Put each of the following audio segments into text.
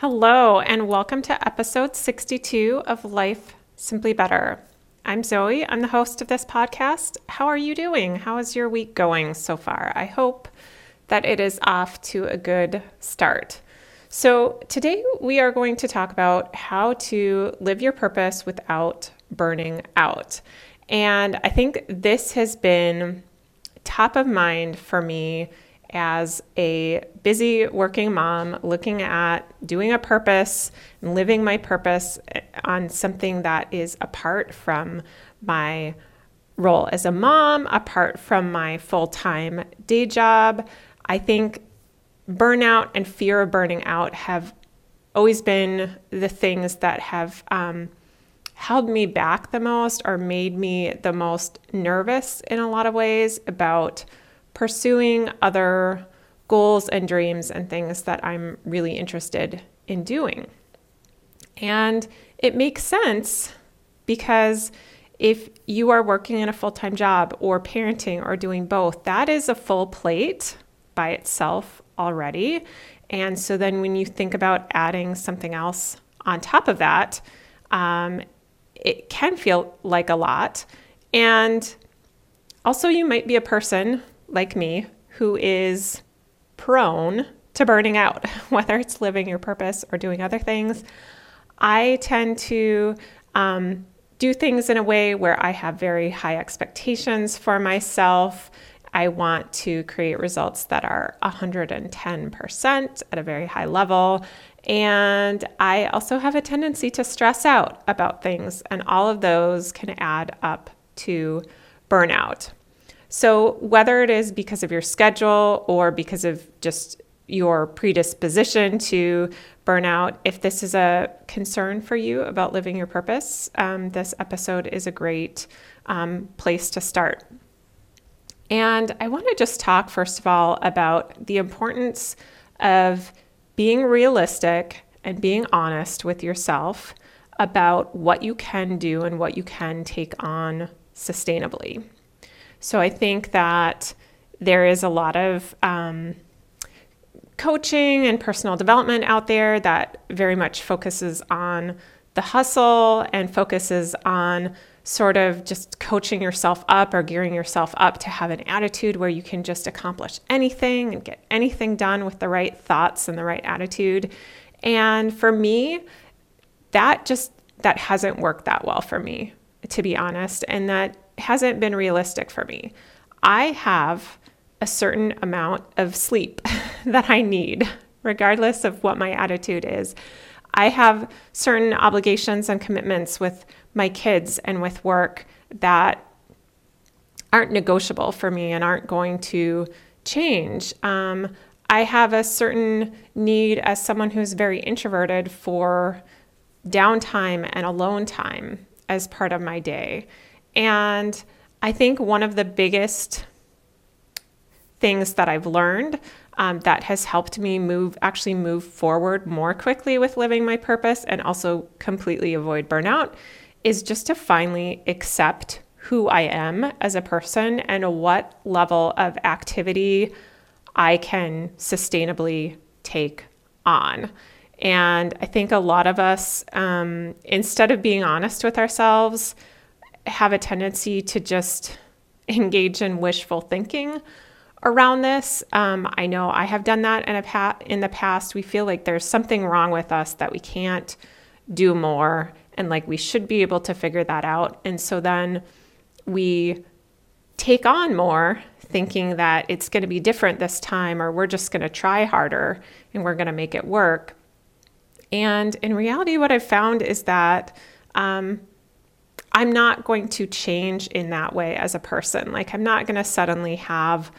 Hello, and welcome to episode 62 of Life Simply Better. I'm Zoe. I'm the host of this podcast. How are you doing? How is your week going so far? I hope that it is off to a good start. So, today we are going to talk about how to live your purpose without burning out. And I think this has been top of mind for me as a busy working mom looking at doing a purpose and living my purpose on something that is apart from my role as a mom, apart from my full time day job. I think burnout and fear of burning out have always been the things that have um, held me back the most or made me the most nervous in a lot of ways about pursuing other goals and dreams and things that I'm really interested in doing. And it makes sense because if you are working in a full time job or parenting or doing both, that is a full plate by itself already. And so then when you think about adding something else on top of that, um, it can feel like a lot. And also, you might be a person like me, who is prone to burning out, whether it's living your purpose or doing other things. I tend to um, do things in a way where I have very high expectations for myself. I want to create results that are 110% at a very high level. And I also have a tendency to stress out about things, and all of those can add up to burnout. So, whether it is because of your schedule or because of just your predisposition to burnout, if this is a concern for you about living your purpose, um, this episode is a great um, place to start. And I want to just talk, first of all, about the importance of being realistic and being honest with yourself about what you can do and what you can take on sustainably. So I think that there is a lot of um, coaching and personal development out there that very much focuses on the hustle and focuses on sort of just coaching yourself up or gearing yourself up to have an attitude where you can just accomplish anything and get anything done with the right thoughts and the right attitude. And for me, that just that hasn't worked that well for me, to be honest, and that hasn't been realistic for me. I have a certain amount of sleep that I need, regardless of what my attitude is. I have certain obligations and commitments with my kids and with work that aren't negotiable for me and aren't going to change. Um, I have a certain need as someone who's very introverted for downtime and alone time as part of my day. And I think one of the biggest things that I've learned um, that has helped me move, actually move forward more quickly with living my purpose and also completely avoid burnout is just to finally accept who I am as a person and what level of activity I can sustainably take on. And I think a lot of us, um, instead of being honest with ourselves, have a tendency to just engage in wishful thinking around this. Um, I know I have done that in, a pa- in the past. We feel like there's something wrong with us that we can't do more and like we should be able to figure that out. And so then we take on more thinking that it's going to be different this time or we're just going to try harder and we're going to make it work. And in reality, what I've found is that um, I'm not going to change in that way as a person. Like, I'm not going to suddenly have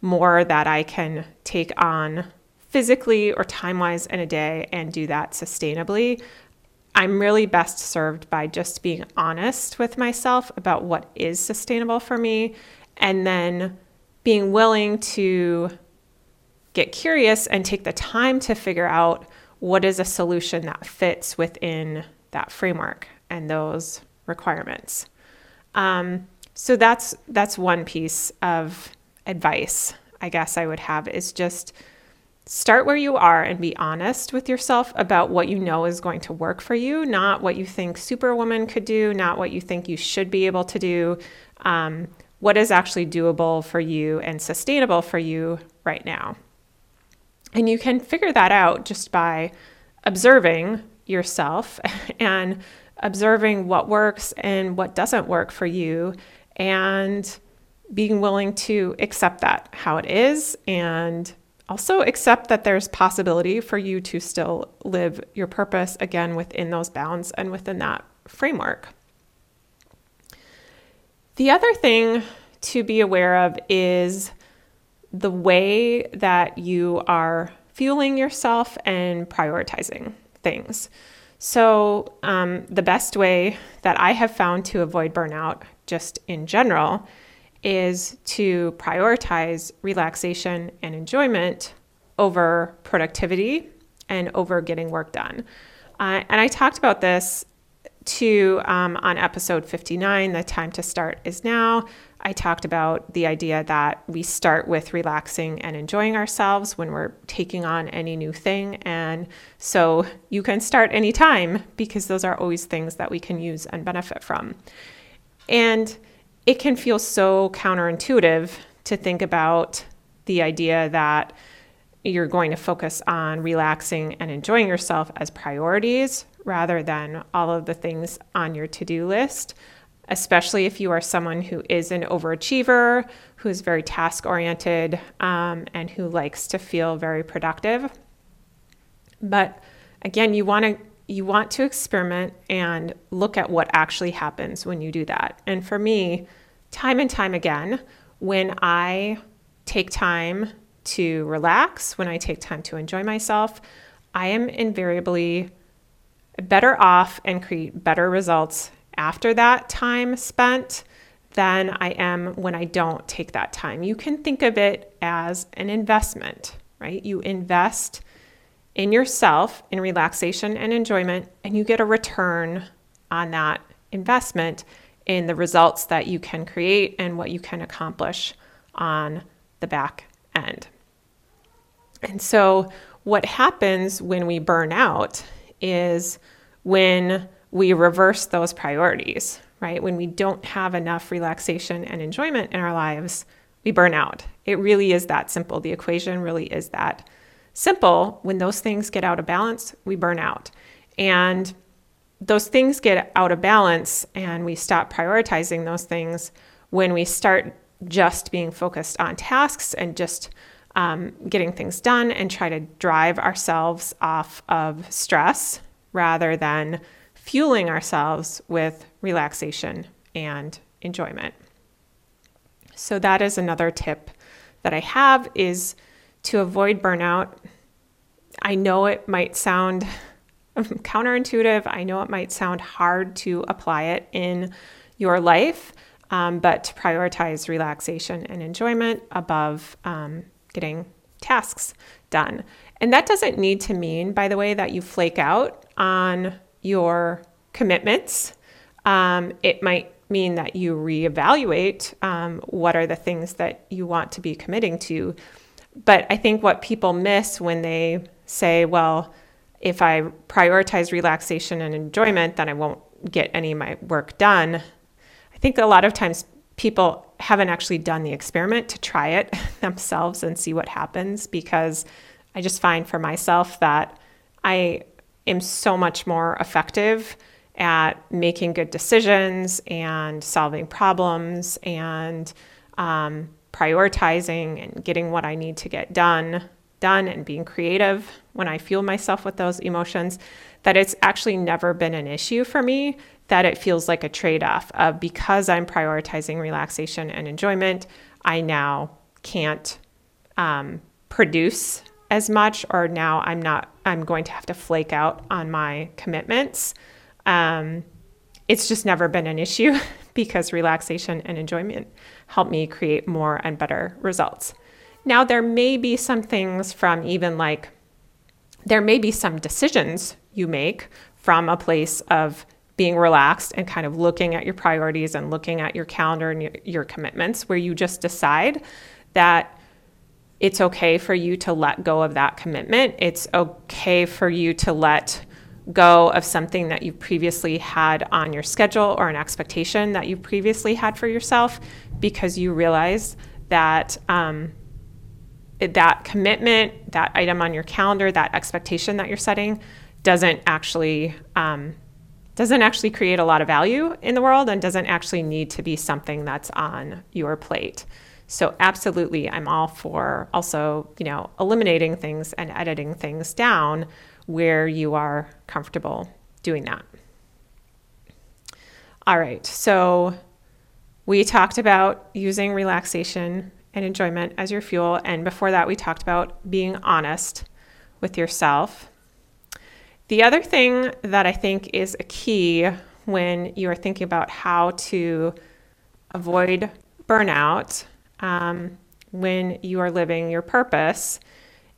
more that I can take on physically or time wise in a day and do that sustainably. I'm really best served by just being honest with myself about what is sustainable for me and then being willing to get curious and take the time to figure out what is a solution that fits within that framework and those requirements. Um, so that's that's one piece of advice I guess I would have is just start where you are and be honest with yourself about what you know is going to work for you, not what you think Superwoman could do, not what you think you should be able to do. Um, what is actually doable for you and sustainable for you right now. And you can figure that out just by observing yourself and observing what works and what doesn't work for you and being willing to accept that how it is and also accept that there's possibility for you to still live your purpose again within those bounds and within that framework. The other thing to be aware of is the way that you are fueling yourself and prioritizing things. So, um, the best way that I have found to avoid burnout, just in general, is to prioritize relaxation and enjoyment over productivity and over getting work done. Uh, and I talked about this too um, on episode 59 The Time to Start is Now. I talked about the idea that we start with relaxing and enjoying ourselves when we're taking on any new thing. And so you can start anytime because those are always things that we can use and benefit from. And it can feel so counterintuitive to think about the idea that you're going to focus on relaxing and enjoying yourself as priorities rather than all of the things on your to do list, especially if you are someone who is an overachiever, who's very task oriented, um, and who likes to feel very productive. But again, you want to you want to experiment and look at what actually happens when you do that. And for me, time and time again, when I take time to relax, when I take time to enjoy myself, I am invariably better off and create better results after that time spent than I am when I don't take that time. You can think of it as an investment, right? You invest in yourself in relaxation and enjoyment, and you get a return on that investment in the results that you can create and what you can accomplish on the back end. And so, what happens when we burn out is when we reverse those priorities, right? When we don't have enough relaxation and enjoyment in our lives, we burn out. It really is that simple. The equation really is that simple. When those things get out of balance, we burn out. And those things get out of balance and we stop prioritizing those things when we start just being focused on tasks and just um, getting things done and try to drive ourselves off of stress rather than fueling ourselves with relaxation and enjoyment. So that is another tip that I have is to avoid burnout. I know it might sound counterintuitive. I know it might sound hard to apply it in your life, um, but to prioritize relaxation and enjoyment above um, getting tasks done. And that doesn't need to mean, by the way, that you flake out on your commitments. Um, it might mean that you reevaluate um, what are the things that you want to be committing to. But I think what people miss when they say, well, if I prioritize relaxation and enjoyment, then I won't get any of my work done. I think a lot of times people haven't actually done the experiment to try it themselves and see what happens because I just find for myself that I am so much more effective at making good decisions and solving problems and um, prioritizing and getting what I need to get done done and being creative when I fuel myself with those emotions that it's actually never been an issue for me that it feels like a trade-off of because I'm prioritizing relaxation and enjoyment I now can't um, produce as much, or now I'm not, I'm going to have to flake out on my commitments. Um, it's just never been an issue because relaxation and enjoyment help me create more and better results. Now, there may be some things from even like, there may be some decisions you make from a place of being relaxed and kind of looking at your priorities and looking at your calendar and your, your commitments where you just decide that it's okay for you to let go of that commitment. It's okay for you to let go of something that you previously had on your schedule or an expectation that you previously had for yourself because you realize that um, that commitment, that item on your calendar, that expectation that you're setting doesn't actually um, doesn't actually create a lot of value in the world and doesn't actually need to be something that's on your plate. So absolutely, I'm all for also, you know, eliminating things and editing things down where you are comfortable doing that. All right, so we talked about using relaxation and enjoyment as your fuel. And before that, we talked about being honest with yourself. The other thing that I think is a key when you are thinking about how to avoid burnout um, when you are living your purpose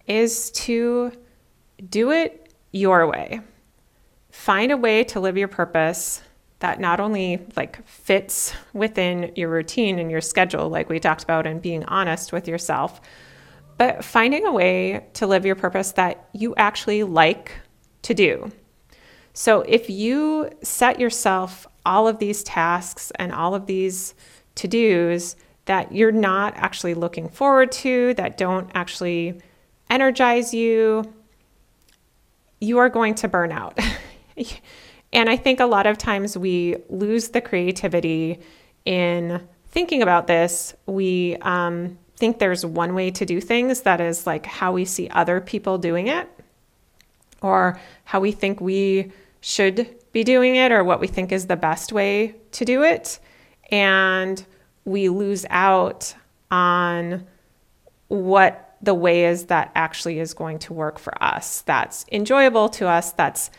is to do it your way. Find a way to live your purpose that not only like fits within your routine and your schedule like we talked about and being honest with yourself, but finding a way to live your purpose that you actually like to do. So if you set yourself all of these tasks and all of these to-dos that you're not actually looking forward to, that don't actually energize you, you are going to burn out. and I think a lot of times we lose the creativity in thinking about this. We um, think there's one way to do things that is like how we see other people doing it or how we think we should be doing it or what we think is the best way to do it. And we lose out on what the way is that actually is going to work for us, that's enjoyable to us, that's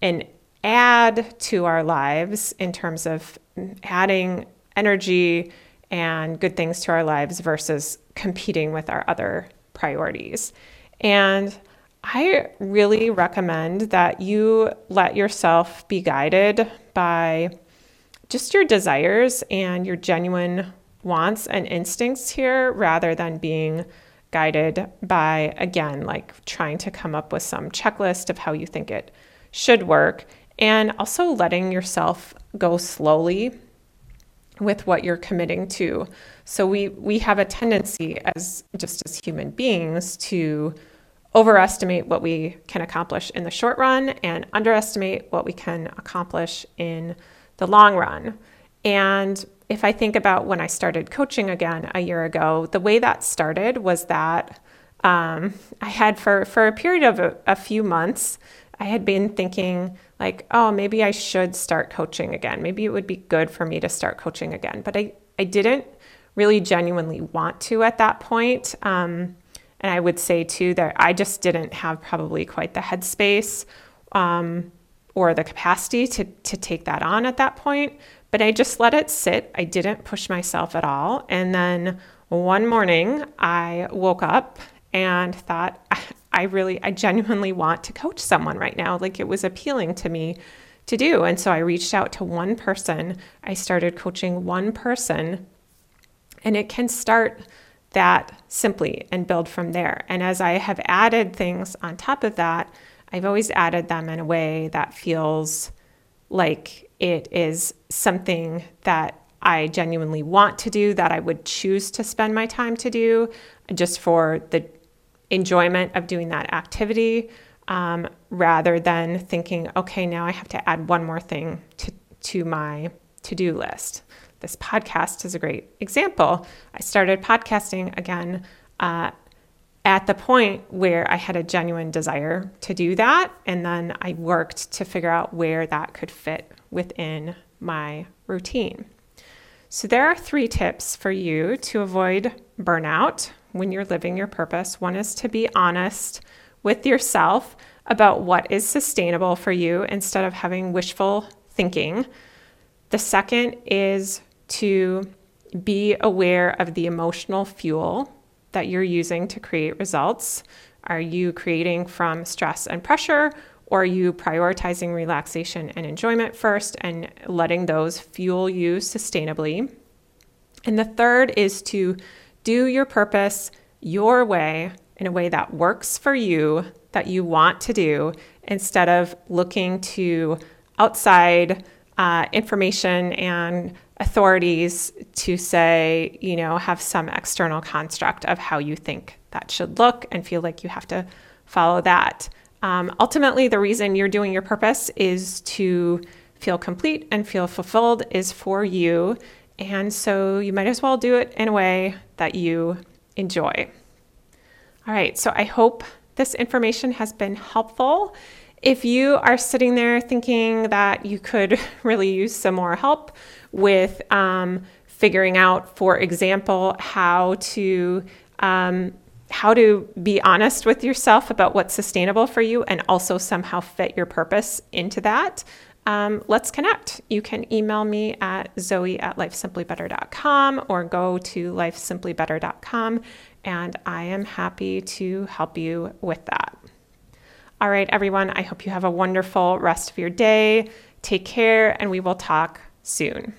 an add to our lives in terms of adding energy and good things to our lives versus competing with our other priorities. And I really recommend that you let yourself be guided by just your desires and your genuine wants and instincts here rather than being guided by, again, like trying to come up with some checklist of how you think it should work, and also letting yourself go slowly with what you're committing to. So we we have a tendency as just as human beings to overestimate what we can accomplish in the short run and underestimate what we can accomplish in the long run. And if I think about when I started coaching again a year ago, the way that started was that um, I had for for a period of a, a few months, I had been thinking like, oh, maybe I should start coaching again. Maybe it would be good for me to start coaching again. But I I didn't really genuinely want to at that point. Um, and I would say too that I just didn't have probably quite the headspace um, or the capacity to to take that on at that point. But I just let it sit. I didn't push myself at all. And then one morning I woke up and thought, I really, I genuinely want to coach someone right now. Like it was appealing to me to do. And so I reached out to one person. I started coaching one person. And it can start that simply and build from there. And as I have added things on top of that, I've always added them in a way that feels like it is something that I genuinely want to do, that I would choose to spend my time to do just for the enjoyment of doing that activity um, rather than thinking, okay, now I have to add one more thing to, to my to do list. This podcast is a great example. I started podcasting again uh, at the point where I had a genuine desire to do that. And then I worked to figure out where that could fit within my routine. So, there are three tips for you to avoid burnout when you're living your purpose. One is to be honest with yourself about what is sustainable for you instead of having wishful thinking. The second is to be aware of the emotional fuel that you're using to create results? Are you creating from stress and pressure, or are you prioritizing relaxation and enjoyment first and letting those fuel you sustainably? And the third is to do your purpose your way in a way that works for you, that you want to do, instead of looking to outside uh, information and authorities to say, you know, have some external construct of how you think that should look and feel like you have to follow that. Um, ultimately, the reason you're doing your purpose is to feel complete and feel fulfilled, is for you. And so you might as well do it in a way that you enjoy. All right, so I hope this information has been helpful. If you are sitting there thinking that you could really use some more help with um, figuring out, for example, how to um, how to be honest with yourself about what's sustainable for you and also somehow fit your purpose into that, um, let's connect. You can email me at zoe at lifesimplybetter.com or go to lifesimplybetter.com and I am happy to help you with that. All right, everyone, I hope you have a wonderful rest of your day. Take care, and we will talk soon.